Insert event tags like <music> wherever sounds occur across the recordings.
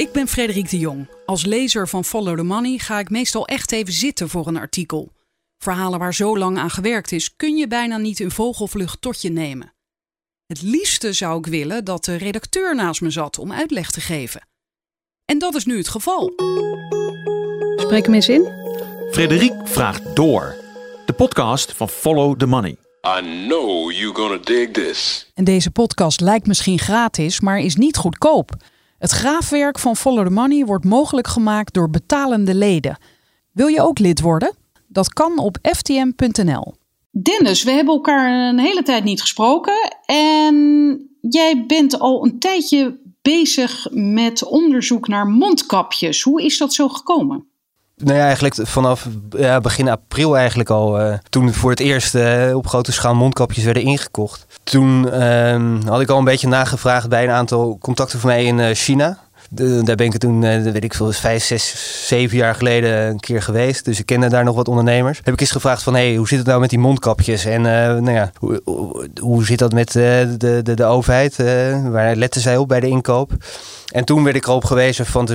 Ik ben Frederik de Jong. Als lezer van Follow the Money ga ik meestal echt even zitten voor een artikel. Verhalen waar zo lang aan gewerkt is, kun je bijna niet in vogelvlucht tot je nemen. Het liefste zou ik willen dat de redacteur naast me zat om uitleg te geven. En dat is nu het geval. Spreek hem eens in. Frederik vraagt door. De podcast van Follow the Money. I know you're gonna dig this. En deze podcast lijkt misschien gratis, maar is niet goedkoop. Het graafwerk van Follow the Money wordt mogelijk gemaakt door betalende leden. Wil je ook lid worden? Dat kan op ftm.nl. Dennis, we hebben elkaar een hele tijd niet gesproken. En jij bent al een tijdje bezig met onderzoek naar mondkapjes. Hoe is dat zo gekomen? Nou ja, eigenlijk vanaf ja, begin april eigenlijk al. Uh, toen voor het eerst uh, op grote schaal mondkapjes werden ingekocht. Toen uh, had ik al een beetje nagevraagd bij een aantal contacten van mij in uh, China. Daar ben ik toen, uh, weet ik veel, vijf, zes, zeven jaar geleden een keer geweest. Dus ik kende daar nog wat ondernemers. Heb ik eens gevraagd van, hey, hoe zit het nou met die mondkapjes? En nou ja, hoe, hoe, zit dat met de, de, de overheid? waar letten zij op bij de inkoop? En toen werd ik erop gewezen van,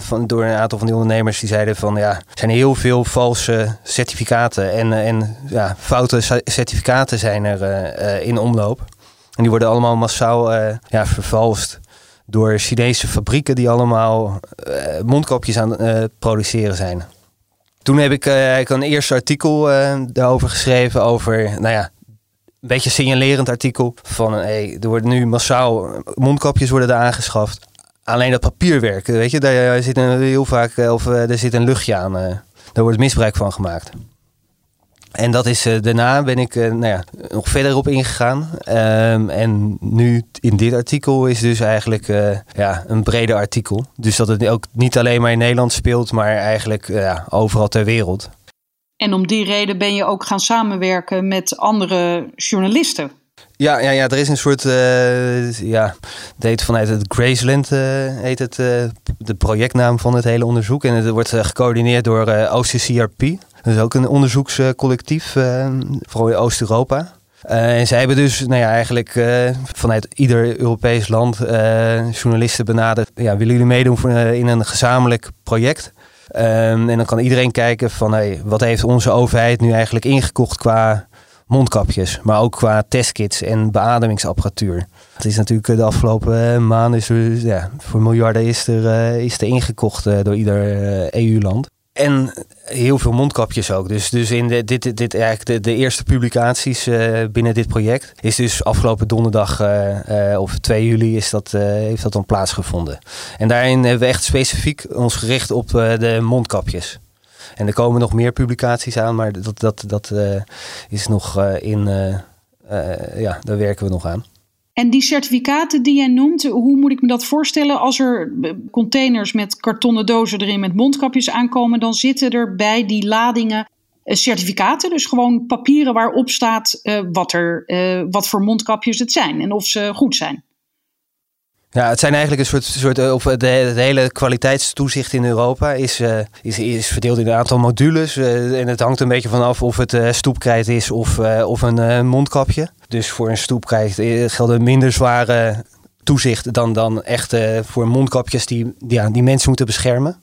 van, door een aantal van die ondernemers die zeiden van ja, er zijn heel veel valse certificaten en, en ja, foute certificaten zijn er in omloop. En die worden allemaal massaal ja, vervalst door Chinese fabrieken die allemaal mondkapjes aan het produceren zijn. Toen heb ik, ik een eerste artikel daarover geschreven over, nou ja, een beetje signalerend artikel van er worden nu massaal mondkapjes worden er aangeschaft alleen dat papierwerk, weet je, daar zit een, heel vaak of eh, zit een luchtje aan. Eh, daar wordt misbruik van gemaakt. En dat is uh, daarna ben ik uh, nou ja, nog verder op ingegaan. Um, en nu in dit artikel is dus eigenlijk uh, ja, een breder artikel. Dus dat het ook niet alleen maar in Nederland speelt, maar eigenlijk ja, overal ter wereld. En om die reden ben je ook gaan samenwerken met andere journalisten. Ja, ja, ja, er is een soort, uh, ja, het heet vanuit het Graceland, uh, heet het, uh, de projectnaam van het hele onderzoek. En het wordt gecoördineerd door OCCRP. Dat is ook een onderzoekscollectief, vooral in Oost-Europa. en zij hebben dus nou ja, eigenlijk vanuit ieder Europees land journalisten benaderd. Ja, willen jullie meedoen voor, in een gezamenlijk project? Um, en dan kan iedereen kijken van hey, wat heeft onze overheid nu eigenlijk ingekocht qua mondkapjes, maar ook qua testkits en beademingsapparatuur. Het is natuurlijk eh, de afgelopen eh, maanden ja, voor miljarden is er, is er ingekocht door ieder EU-land. En heel veel mondkapjes ook. Dus, dus in de, dit, dit, eigenlijk de, de eerste publicaties binnen dit project is dus afgelopen donderdag of 2 juli is dat, heeft dat dan plaatsgevonden. En daarin hebben we echt specifiek ons gericht op de mondkapjes. En er komen nog meer publicaties aan, maar dat, dat, dat is nog in. Ja, daar werken we nog aan. En die certificaten die jij noemt, hoe moet ik me dat voorstellen? Als er containers met kartonnen dozen erin met mondkapjes aankomen, dan zitten er bij die ladingen certificaten. Dus gewoon papieren waarop staat wat, er, wat voor mondkapjes het zijn en of ze goed zijn. Ja, het zijn eigenlijk een soort, soort eh, of het hele kwaliteitstoezicht in Europa is, is, is verdeeld in een aantal modules. En het hangt een beetje vanaf of het stoepkrijt is of, of een mondkapje. Dus voor een stoepkrijt gelden minder zware toezicht dan, dan echt voor mondkapjes die, ja, die mensen moeten beschermen.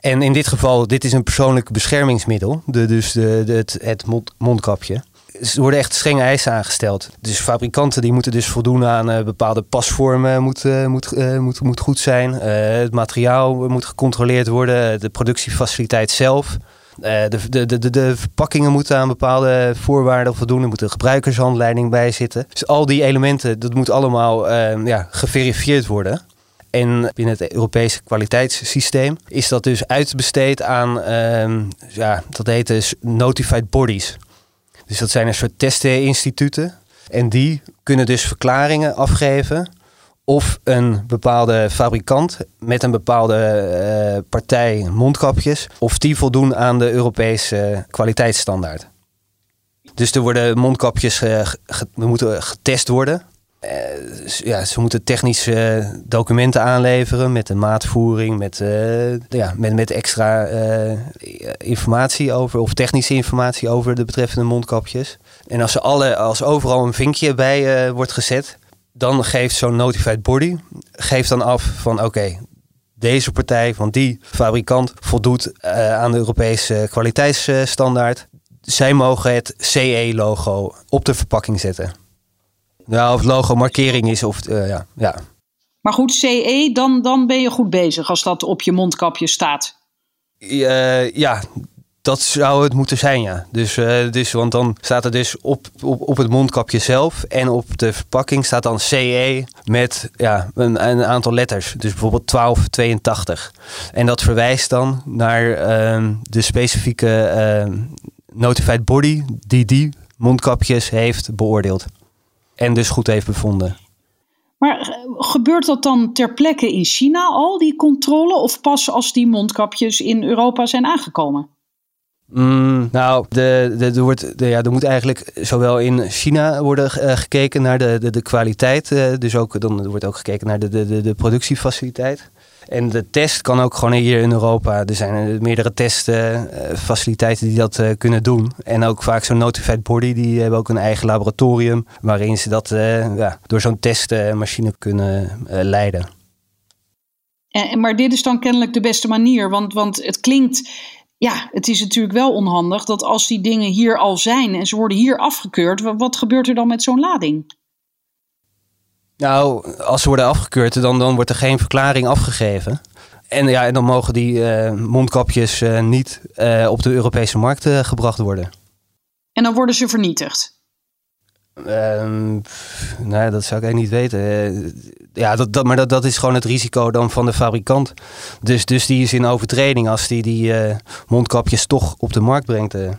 En in dit geval, dit is een persoonlijk beschermingsmiddel, de, dus de, de het, mondkapje er worden echt strenge eisen aangesteld. Dus fabrikanten die moeten dus voldoen aan uh, bepaalde pasvormen, moet, moet, moet, moet goed zijn. het materiaal moet gecontroleerd worden, de productiefaciliteit zelf. De, de, de, de, verpakkingen moeten aan bepaalde voorwaarden voldoen. Er moet een gebruikershandleiding bij zitten. Dus al die elementen, dat moet allemaal ja, geverifieerd worden. En binnen het Europese kwaliteitssysteem is dat dus uitbesteed aan, ja, dat heet dus notified bodies. Dus dat zijn een soort testinstituten. En die kunnen dus verklaringen afgeven of een bepaalde fabrikant met een bepaalde uh, partij mondkapjes, of die voldoen aan de Europese kwaliteitsstandaard. Dus er worden mondkapjes uh, moeten getest worden. Uh, ja, ze moeten technische documenten aanleveren met een maatvoering, met, ja, met, met extra informatie over, of technische informatie over de betreffende mondkapjes. En als, ze alle, als overal een vinkje bij wordt gezet, dan geeft zo'n notified body geeft dan af van oké, deze partij van die fabrikant voldoet uh, aan de Europese kwaliteitsstandaard. Zij mogen het CE-logo op de verpakking zetten. Nou, of het logo markering is of uh, ja, ja. Maar goed, CE, dan, dan ben je goed bezig als dat op je mondkapje staat. Uh, ja, dat zou het moeten zijn, ja. Dus, dus, want dan staat er dus op, op, op het mondkapje zelf en op de verpakking staat dan CE met ja, een, aantal letters. Dus bijvoorbeeld 1282. En dat verwijst dan naar uh, de specifieke uh, notified body die die mondkapjes heeft beoordeeld. En dus goed heeft bevonden. Maar gebeurt dat dan ter plekke in China al, die controle? Of pas als die mondkapjes in Europa zijn aangekomen? Mm, nou, de, de, er, wordt, de, ja, er moet eigenlijk zowel in China worden uh, gekeken naar de, de, de kwaliteit. Uh, dus ook, dan wordt ook gekeken naar de, de, de productiefaciliteit. En de test kan ook gewoon hier in Europa. Er zijn meerdere testfaciliteiten die dat uh, kunnen doen. En ook vaak zo'n notified body, die hebben ook een eigen laboratorium. Waarin ze dat ja, door zo'n testmachine kunnen leiden. En, maar dit is dan kennelijk de beste manier. Want, want het klinkt ja, het is natuurlijk wel onhandig dat als die dingen hier al zijn en ze worden hier afgekeurd, wat gebeurt er dan met zo'n lading? Nou, als ze worden afgekeurd, dan, dan wordt er geen verklaring afgegeven. En, ja, en dan mogen die uh, mondkapjes uh, niet uh, op de Europese markt gebracht worden. En dan worden ze vernietigd? Um, nou, dat zou ik eigenlijk niet weten. Ja, dat, dat, maar dat, dat is gewoon het risico dan van de fabrikant. Dus, dus die is in overtreding als die die uh, mondkapjes toch op de markt brengt. Uh.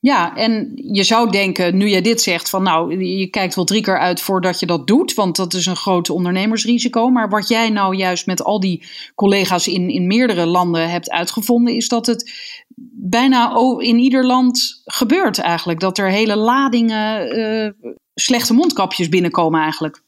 Ja, en je zou denken, nu jij dit zegt, van nou, je kijkt wel drie keer uit voordat je dat doet, want dat is een groot ondernemersrisico. Maar wat jij nou juist met al die collega's in, in meerdere landen hebt uitgevonden, is dat het bijna in ieder land gebeurt eigenlijk. Dat er hele ladingen uh, slechte mondkapjes binnenkomen eigenlijk.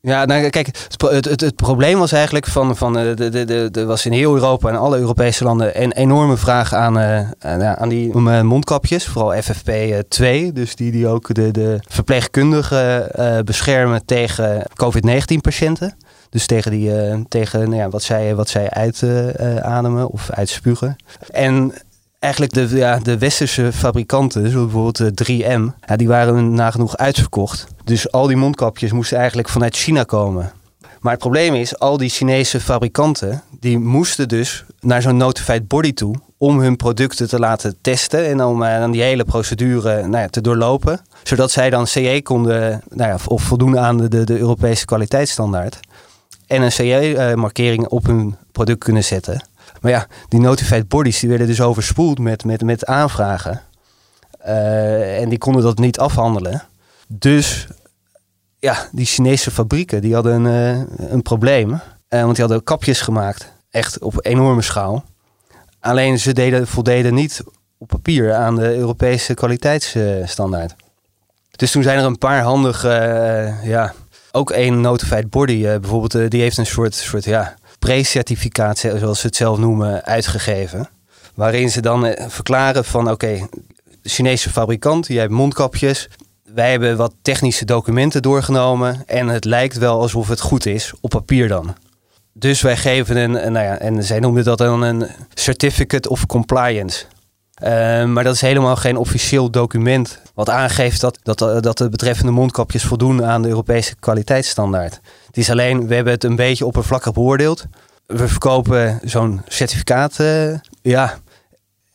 Ja, nou, kijk, het, het, probleem was eigenlijk van, van de, de, de, de, was in heel Europa en alle Europese landen een enorme vraag aan, uh, aan, aan, die mondkapjes, vooral FFP2, dus die, die ook de, de verpleegkundigen beschermen tegen COVID-19-patiënten. Dus tegen, die, tegen nou ja, wat, zij, wat zij uitademen of uitspugen. En eigenlijk de, ja, de westerse fabrikanten, zoals bijvoorbeeld 3M, ja, die waren nagenoeg uitverkocht. Dus al die mondkapjes moesten eigenlijk vanuit China komen. Maar het probleem is, al die Chinese fabrikanten, die moesten dus naar zo'n notified body toe om hun producten te laten testen en om uh, dan die hele procedure nou ja, te doorlopen. Zodat zij dan CE konden, nou ja, of voldoen aan de, de, Europese kwaliteitsstandaard. En een CE-markering op hun product kunnen zetten. Maar ja, die notified bodies die werden dus overspoeld met, met, met aanvragen. Uh, en die konden dat niet afhandelen. Dus ja, die Chinese fabrieken die hadden een, uh, een probleem. Uh, want die hadden kapjes gemaakt. Echt op enorme schaal. Alleen ze deden, voldeden niet op papier aan de Europese kwaliteitsstandaard. Dus toen zijn er een paar handige, ja, ook één notified body bijvoorbeeld, die heeft een soort, soort ja, pre-certificaat, zoals ze het zelf noemen, uitgegeven. Waarin ze dan eh, verklaren van oké, Chinese fabrikant, jij hebt mondkapjes. Wij hebben wat technische documenten doorgenomen en het lijkt wel alsof het goed is, op papier dan. Dus wij geven een, nou ja, en zij noemden dat dan een Certificate of Compliance. Uh, maar dat is helemaal geen officieel document wat aangeeft dat, dat, dat de betreffende mondkapjes voldoen aan de Europese kwaliteitsstandaard. Het is alleen, we hebben het een beetje oppervlakkig beoordeeld. We verkopen zo'n certificaat, uh, ja.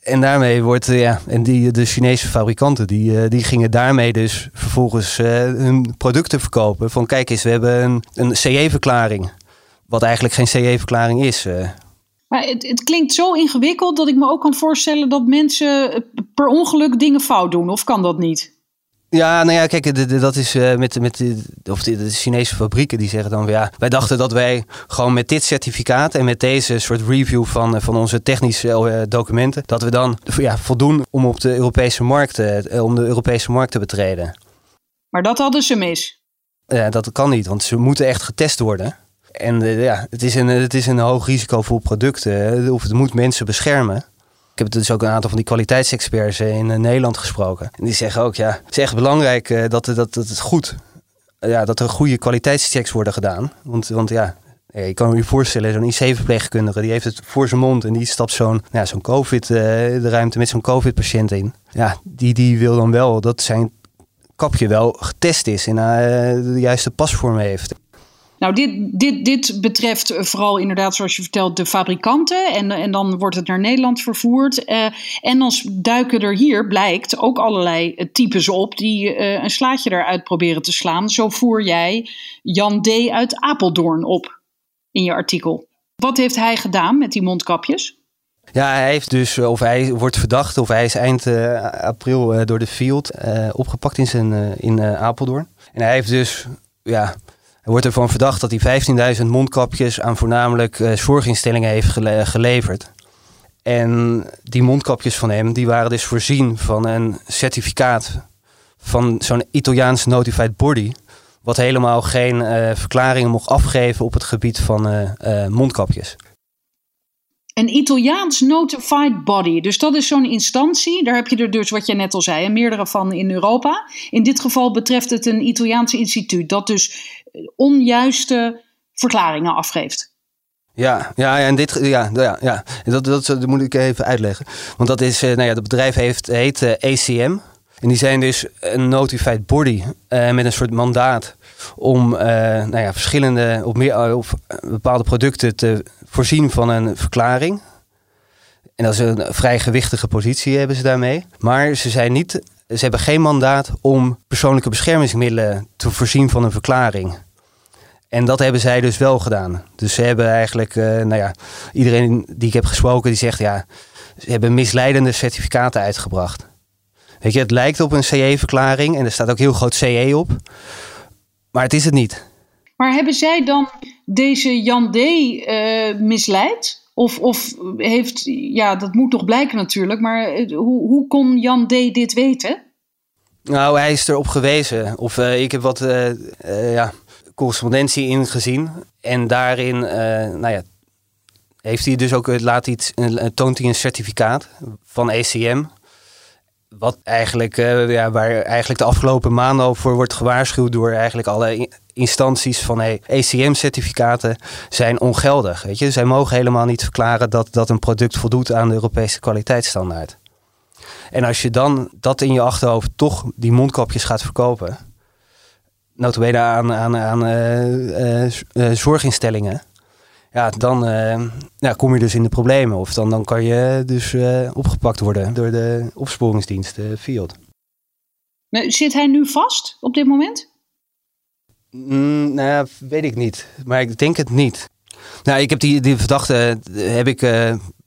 En daarmee wordt, uh, ja, en die, de Chinese fabrikanten, die, die gingen daarmee dus vervolgens hun producten verkopen. Van kijk eens, we hebben een, een CE-verklaring. Wat eigenlijk geen CE-verklaring is. Maar het, het, klinkt zo ingewikkeld dat ik me ook kan voorstellen dat mensen per ongeluk dingen fout doen. Of kan dat niet? Ja, nou ja, kijk, dat is uh, met, met de, of de, de, Chinese fabrieken die zeggen dan ja, wij dachten dat wij gewoon met dit certificaat en met deze soort review van, van onze technische uh, documenten, dat we dan ja, voldoen om op de Europese markt, uh, om de Europese markt te betreden. Maar dat hadden ze mis. Ja, dat kan niet, want ze moeten echt getest worden. En ja, het is een, het is een hoog risicovol product, of het moet mensen beschermen. Ik heb dus ook een aantal van die kwaliteitsexperts in eh, Nederland gesproken. En die zeggen ook, ja, het is echt belangrijk dat, dat, dat het goed, ja, dat er goede kwaliteitschecks worden gedaan. Want, want ja, je kan je voorstellen, zo'n IC-verpleegkundige die heeft het voor zijn mond en die stapt zo'n ja, zo'n COVID, de ruimte met zo'n COVID-patiënt in. Ja, die, die wil dan wel dat zijn kapje wel getest is en uh, de juiste pasvorm heeft. Nou, dit, dit, dit betreft vooral inderdaad, zoals je vertelt, de fabrikanten. En, en dan wordt het naar Nederland vervoerd. Uh, en dan duiken er hier, blijkt, ook allerlei types op die een slaatje eruit proberen te slaan. Zo voer jij Jan D. uit Apeldoorn op in je artikel. Wat heeft hij gedaan met die mondkapjes? Ja, hij heeft dus, of hij wordt verdacht, of hij is eind april door de Field opgepakt in, zijn, in Apeldoorn. En hij heeft dus, ja, hij wordt ervan verdacht dat hij 15.000 mondkapjes aan voornamelijk zorginstellingen heeft gele geleverd. En die mondkapjes van hem, die waren dus voorzien van een certificaat van zo'n Italiaans notified body. Wat helemaal geen uh, verklaringen mocht afgeven op het gebied van mondkapjes. Een Italiaans notified body. Dus dat is zo'n instantie. Daar heb je er dus, wat je net al zei, meerdere van in Europa. In dit geval betreft het een Italiaans instituut dat dus onjuiste verklaringen afgeeft. Ja, ja, en dit, ja, ja, ja. Dat, dat, dat moet ik even uitleggen. Want dat is, nou ja, het bedrijf heet ACM. En die zijn dus een notified body uh, met een soort mandaat om nou ja, verschillende of, meer, of bepaalde producten te voorzien van een verklaring. En dat is een vrij gewichtige positie hebben ze daarmee. Maar ze, zijn niet, ze hebben geen mandaat om persoonlijke beschermingsmiddelen te voorzien van een verklaring. En dat hebben zij dus wel gedaan. Dus ze hebben eigenlijk, uh, nou ja, iedereen die ik heb gesproken, die zegt ja, ze hebben misleidende certificaten uitgebracht. Weet je, het lijkt op een CE-verklaring en er staat ook heel groot CE op. Maar het is het niet. Maar hebben zij dan deze Jan D. Uh, misleid? Of, of heeft, ja, dat moet toch blijken natuurlijk, maar hoe, hoe kon Jan D. dit weten? Nou, hij is erop gewezen. Of uh, ik heb wat ja, correspondentie ingezien. En daarin, nou ja, heeft hij dus ook, laat iets, toont hij een certificaat van ECM. Wat eigenlijk, ja, waar eigenlijk de afgelopen maanden voor wordt gewaarschuwd door eigenlijk alle instanties van hey, ECM-certificaten zijn ongeldig. Weet je? Zij mogen helemaal niet verklaren dat, dat een product voldoet aan de Europese kwaliteitsstandaard. En als je dan dat in je achterhoofd toch die mondkapjes gaat verkopen, notabene aan, aan, aan uh, uh, zorginstellingen, ja, dan uh, ja, kom je dus in de problemen. Of dan, dan kan je dus opgepakt worden door de opsporingsdienst, Field. Zit hij nu vast op dit moment? Mm, nou ja, weet ik niet. Maar ik denk het niet. Nou, ik heb die, die verdachte heb ik,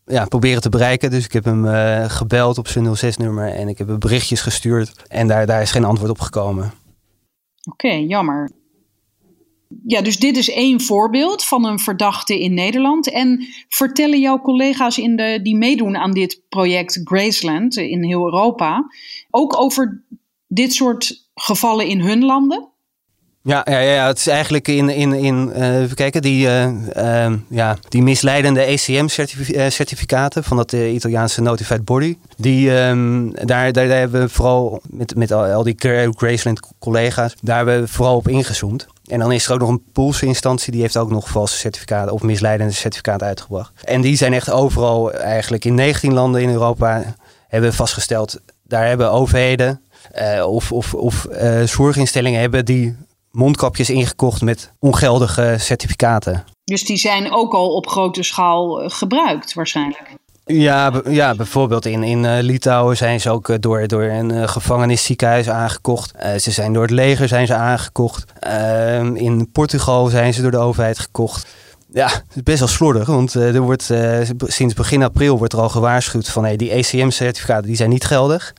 ja, proberen te bereiken. Dus ik heb hem gebeld op zijn 06-nummer en ik heb hem berichtjes gestuurd. En daar, daar is geen antwoord op gekomen. Oké, jammer. Ja, dus dit is één voorbeeld van een verdachte in Nederland. En vertellen jouw collega's in de, die meedoen aan dit project Graceland in heel Europa ook over dit soort gevallen in hun landen? Ja, ja, ja, het is eigenlijk in, in, in uh, even kijken, die, uh, uh, ja, die misleidende ECM-certificaten van dat Italiaanse Notified Body. Die, um, daar, daar, hebben we vooral met, met al, die Graceland collega's, daar hebben we vooral op ingezoomd. En dan is er ook nog een Poolse instantie die heeft ook nog valse certificaten of misleidende certificaten uitgebracht. En die zijn echt overal, eigenlijk in 19 landen in Europa, hebben we vastgesteld. Daar hebben overheden of, of, of zorginstellingen hebben die mondkapjes ingekocht met ongeldige certificaten. Dus die zijn ook al op grote schaal eh, gebruikt waarschijnlijk? Ja, ja, bijvoorbeeld in, in uh, Litouwen zijn ze ook uh, door, door een uh, gevangenisziekenhuis aangekocht. ze zijn door het leger zijn ze aangekocht. Ehm, in Portugal zijn ze door de overheid gekocht. Ja, het is best wel slordig, want er wordt, sinds begin april wordt er al gewaarschuwd van hey, die ECM-certificaten die zijn niet geldig.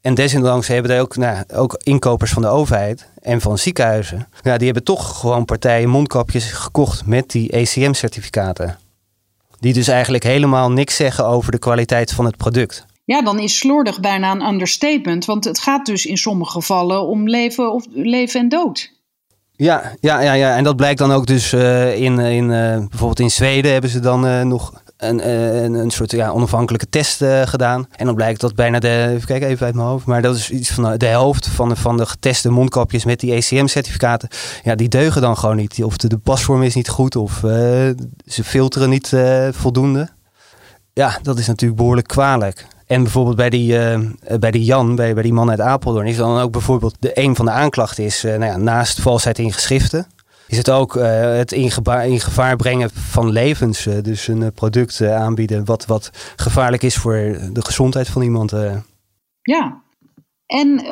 En desondanks hebben er ook, nou, ook inkopers van de overheid en van ziekenhuizen. Ja, die hebben toch gewoon partijen mondkapjes gekocht met die ECM-certificaten. Die dus eigenlijk helemaal niks zeggen over de kwaliteit van het product. Ja, dan is slordig bijna een understatement. Want het gaat dus in sommige gevallen om leven, of leven en dood. Ja, ja, ja, ja, en dat blijkt dan ook dus uh, in, in uh, bijvoorbeeld in Zweden hebben ze dan uh, nog een, een, een soort ja, onafhankelijke test uh, gedaan. En dan blijkt dat bijna de, even kijken even uit mijn hoofd, maar dat is iets van de helft van de, van de geteste mondkapjes met die ECM-certificaten. Ja, die deugen dan gewoon niet. Of de, de pasvorm is niet goed of ze filteren niet voldoende. Ja, dat is natuurlijk behoorlijk kwalijk. En bijvoorbeeld bij die, bij die Jan, bij, bij die man uit Apeldoorn, is dan ook bijvoorbeeld de een van de aanklachten is, nou ja, naast valsheid in geschriften, is het ook uh, het in gevaar, in gevaar, brengen van levens. Uh, dus een uh, product aanbieden wat, wat gevaarlijk is voor de gezondheid van iemand. Ja, en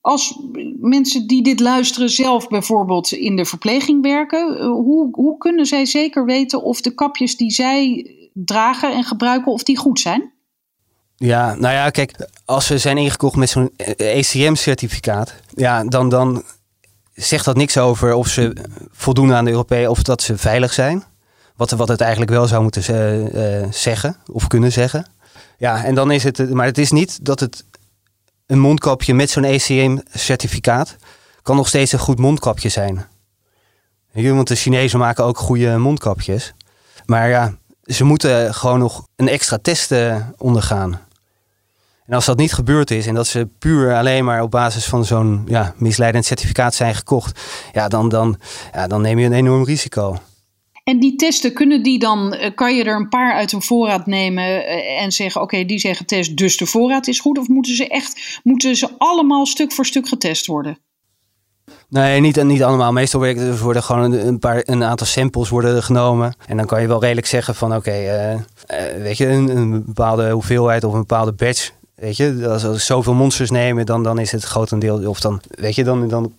als mensen die dit luisteren zelf bijvoorbeeld in de verpleging werken, hoe, hoe kunnen zij zeker weten of de kapjes die zij dragen en gebruiken, of die goed zijn? Ja, nou ja, kijk, als ze zijn ingekocht met zo'n ECM-certificaat, ja, dan, dan zegt dat niks over of ze voldoen aan de Europese of dat ze veilig zijn. Wat, wat het eigenlijk wel zou moeten uh, zeggen of kunnen zeggen. Ja, en dan is het, maar het is niet dat het een mondkapje met zo'n ECM-certificaat kan nog steeds een goed mondkapje zijn. Want de Chinezen maken ook goede mondkapjes. Maar ja, ze moeten gewoon nog een extra test ondergaan. En als dat niet gebeurd is en dat ze puur alleen maar op basis van zo'n ja, misleidend certificaat zijn gekocht, ja, dan, dan, ja, dan neem je een enorm risico. En die testen, kunnen die dan, eh, kan je er een paar uit een voorraad nemen eh, en zeggen: oké, die zijn getest, dus de voorraad is goed? Of moeten ze echt, moeten ze allemaal stuk voor stuk getest worden? Nee, niet, niet allemaal. Meestal worden gewoon een, paar, een aantal samples worden genomen. En dan kan je wel redelijk zeggen van oké, eh, weet je, een, een, bepaalde hoeveelheid of een bepaalde batch Weet je, als we zoveel monsters nemen, dan, dan is het grotendeel, of dan, weet je, dan, dan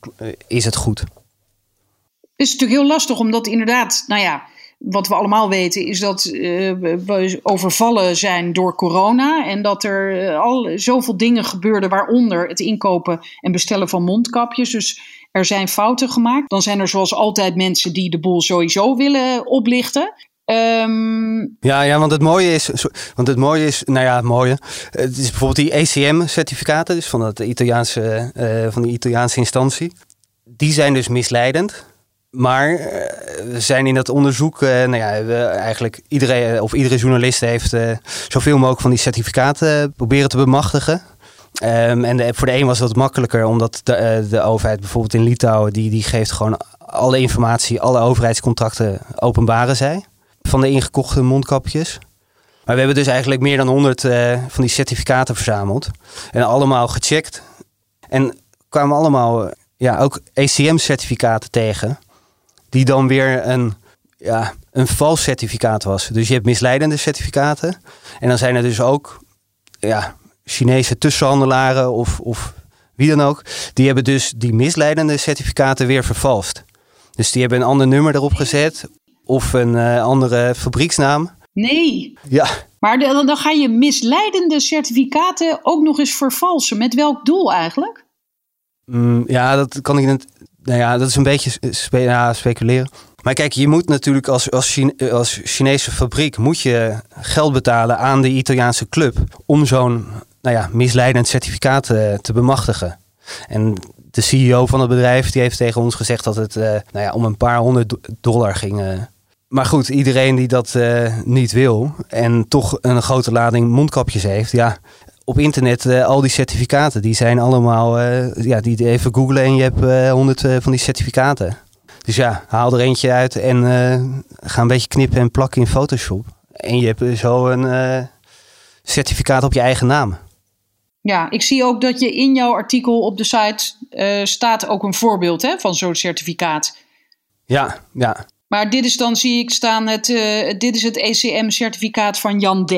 is het goed. Het is natuurlijk heel lastig, omdat inderdaad, nou ja, wat we allemaal weten is dat uh, we overvallen zijn door corona. En dat er uh, al zoveel dingen gebeurden, waaronder het inkopen en bestellen van mondkapjes. Dus er zijn fouten gemaakt. Dan zijn er zoals altijd mensen die de boel sowieso willen oplichten. Um... Ja, ja, want het mooie is, want het mooie is, nou ja, het mooie. Het is bijvoorbeeld die ECM-certificaten, dus van, het Italiaanse, uh, van die Italiaanse instantie. Die zijn dus misleidend. Maar uh, we zijn in dat onderzoek, uh, nou ja, we eigenlijk iedereen of iedere journalist heeft zoveel mogelijk van die certificaten proberen te bemachtigen. Um, en voor de een was dat makkelijker, omdat de, overheid bijvoorbeeld in Litouwen, die, die geeft gewoon alle informatie, alle overheidscontracten openbaren zij van de ingekochte mondkapjes. Maar we hebben dus eigenlijk meer dan 100 uh, eh, van die certificaten verzameld. En allemaal gecheckt. En kwamen allemaal ja, ook ECM-certificaten tegen. Die dan weer een, ja, een vals certificaat was. Dus je hebt misleidende certificaten. En dan zijn er dus ook ja, Chinese tussenhandelaren of, of wie dan ook. Die hebben dus die misleidende certificaten weer vervalst. Dus die hebben een ander nummer erop gezet of een uh, andere fabrieksnaam. Nee. Ja. Maar dan, dan ga je misleidende certificaten ook nog eens vervalsen. Met welk doel eigenlijk? Mm, ja, dat kan ik niet. Nou ja, dat is een beetje spe, ja, speculeren. Maar kijk, je moet natuurlijk als, als, Chine, als Chinese fabriek moet je geld betalen aan de Italiaanse club om zo'n nou ja, misleidend certificaat te, te bemachtigen. En de CEO van het bedrijf die heeft tegen ons gezegd dat het uh, nou ja, om een paar honderd dollar ging. Uh, maar goed, iedereen die dat uh, niet wil en toch een grote lading mondkapjes heeft, ja, op internet uh, al die certificaten, die zijn allemaal, uh, ja, die even googlen en je hebt honderd van die certificaten. Dus ja, haal er eentje uit en ga een beetje knippen en plakken in Photoshop. En je hebt zo een certificaat op je eigen naam. Ja, ik zie ook dat je in jouw artikel op de site staat ook een voorbeeld hè, van zo'n certificaat. Ja, ja. Maar dit is dan, zie ik staan, het, uh, dit is het ECM-certificaat van Jan D.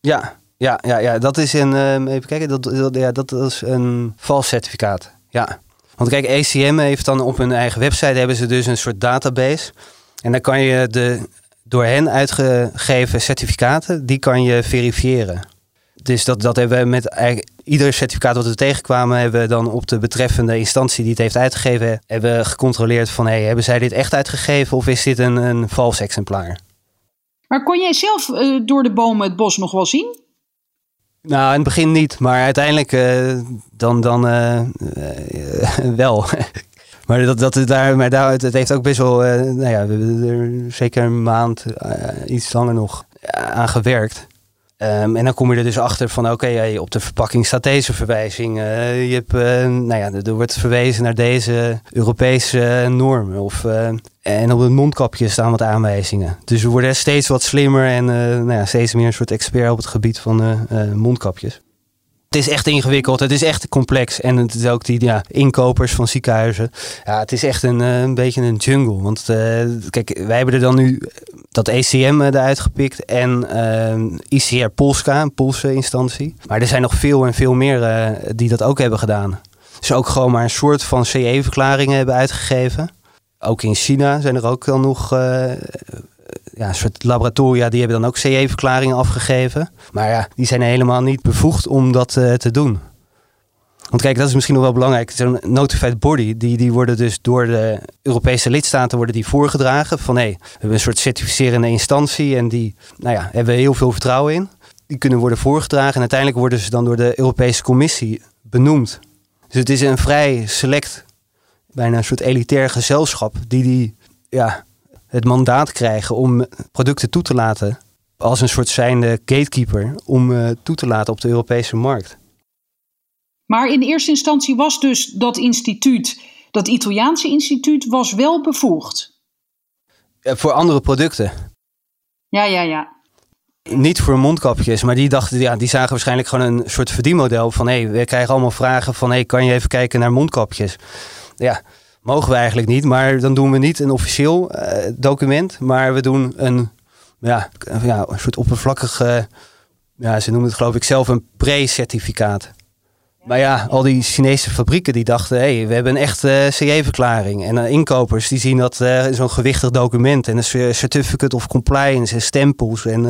Ja, ja, ja, ja. dat is een, uh, even kijken, dat, dat, ja, dat is een vals certificaat. Ja. Want kijk, ECM heeft dan op hun eigen website hebben ze dus een soort database. En dan kan je de door hen uitgegeven certificaten, die kan je verifiëren. Dus dat, dat hebben we met ieder certificaat wat we tegenkwamen, hebben we dan op de betreffende instantie die het heeft uitgegeven, hebben gecontroleerd van hey, hebben zij dit echt uitgegeven of is dit een, een vals exemplaar? Maar kon jij zelf uh, door de bomen het bos nog wel zien? Nou, in het begin niet, maar uiteindelijk uh, dan, dan uh, <laughs> wel. Maar dat, dat daar, maar daar, het heeft ook best wel, nou ja, we hebben er zeker een maand, iets langer nog, aan gewerkt. Ehm, en dan kom je er dus achter van oké, op de verpakking staat deze verwijzing. Uh, je hebt, uh, nou ja, er wordt verwezen naar deze Europese normen. Of, uh, en op het mondkapje staan wat aanwijzingen. Dus we worden steeds wat slimmer en nou ja, steeds meer een soort expert op het gebied van mondkapjes. Het is echt ingewikkeld, het is echt complex. En het is ook die ja, inkopers van ziekenhuizen. Ja, het is echt een, een beetje een jungle. Want kijk, wij hebben er dan nu dat ECM eruit gepikt en ICR Polska, een Poolse instantie. Maar er zijn nog veel en veel meer die dat ook hebben gedaan. Dus ook gewoon maar een soort van CE-verklaringen hebben uitgegeven. Ook in China zijn er ook dan nog ja, een soort laboratoria die hebben dan ook CE-verklaringen afgegeven. Maar ja, die zijn helemaal niet bevoegd om dat te doen. Want kijk, dat is misschien nog wel belangrijk. Zo'n notified body, die, die worden dus door de Europese lidstaten worden die voorgedragen. Van hé, we hebben een soort certificerende instantie en die nou ja, hebben we heel veel vertrouwen in. Die kunnen worden voorgedragen en uiteindelijk worden ze dan door de Europese Commissie benoemd. Dus het is een vrij select, bijna een soort elitair gezelschap die, die ja, het mandaat krijgen om producten toe te laten als een soort zijnde gatekeeper om uh, toe te laten op de Europese markt. Maar in eerste instantie was dus dat instituut, dat Italiaanse instituut, was wel bevoegd. voor andere producten. Ja, ja, ja. Niet voor mondkapjes, maar die dachten, ja, die zagen waarschijnlijk gewoon een soort verdienmodel van hé, hey, we krijgen allemaal vragen van hé, hey, kan je even kijken naar mondkapjes? Ja, mogen we eigenlijk niet, maar dan doen we niet een officieel uh, document, maar we doen een, ja, ja, een soort oppervlakkig, ja, ze noemen het geloof ik zelf een pre-certificaat. Maar ja, al die Chinese fabrieken die dachten, hé, hey, we hebben een echte CE-verklaring. En uh, inkopers die zien dat uh, zo'n gewichtig document en een certificate of compliance en stempels en,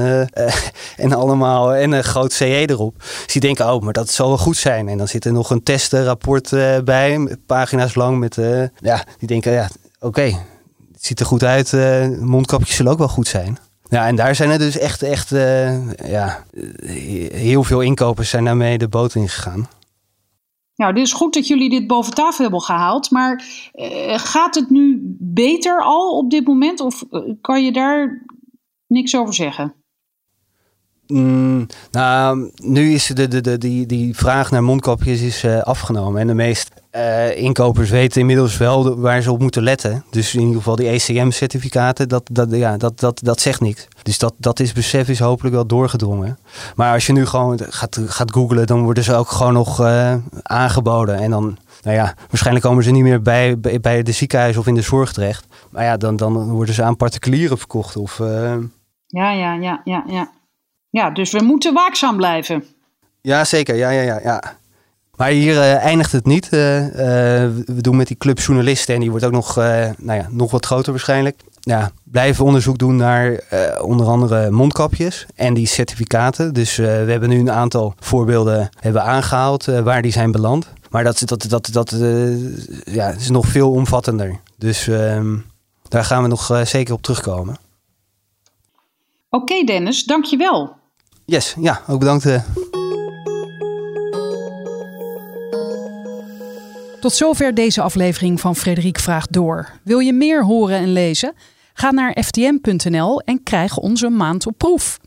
en allemaal en een groot CE erop. Dus die denken, oh, maar dat zal wel goed zijn. En dan zit er nog een testenrapport bij, pagina's lang met, ja, die denken, ja, oké, het ziet er goed uit, mondkapjes zullen ook wel goed zijn. Ja, en daar zijn er dus echt, echt, ja, heel veel inkopers zijn daarmee de boot in gegaan. Nou, dit is goed dat jullie dit boven tafel hebben gehaald. Maar uh, gaat het nu beter al op dit moment? Of uh, kan je daar niks over zeggen? Mm, nou, nu is de, de, de, die, die vraag naar mondkapjes is uh, afgenomen. En de meeste inkopers weten inmiddels wel waar ze op moeten letten. Dus in ieder geval die ECM-certificaten, dat, dat, ja, dat, dat, dat zegt niks. Dus dat, dat is besef is hopelijk wel doorgedrongen. Maar als je nu gewoon gaat, gaat googlen, dan worden ze ook gewoon nog aangeboden. En dan, nou ja, waarschijnlijk komen ze niet meer bij, bij, bij de ziekenhuis of in de zorg terecht. Maar ja, dan, dan worden ze aan particulieren verkocht. Of, Ja, ja, ja, ja, ja. Ja, dus we moeten waakzaam blijven. Ja, zeker. Ja, ja, ja, ja. Maar hier uh, eindigt het niet. Uh, uh, we doen met die club journalisten en die wordt ook nog, nou ja, nog wat groter waarschijnlijk. Ja, blijven onderzoek doen naar onder andere mondkapjes en die certificaten. Dus we hebben nu een aantal voorbeelden hebben aangehaald waar die zijn beland. Maar dat, dat, dat, dat ja, is nog veel omvattender. Dus ehm, daar gaan we nog zeker op terugkomen. Oké okay, Dennis, dankjewel. Yes, ja, ook bedankt. Uh. Tot zover deze aflevering van Frederik Vraagt Door. Wil je meer horen en lezen? Ga naar ftm.nl en krijg onze maand op proef.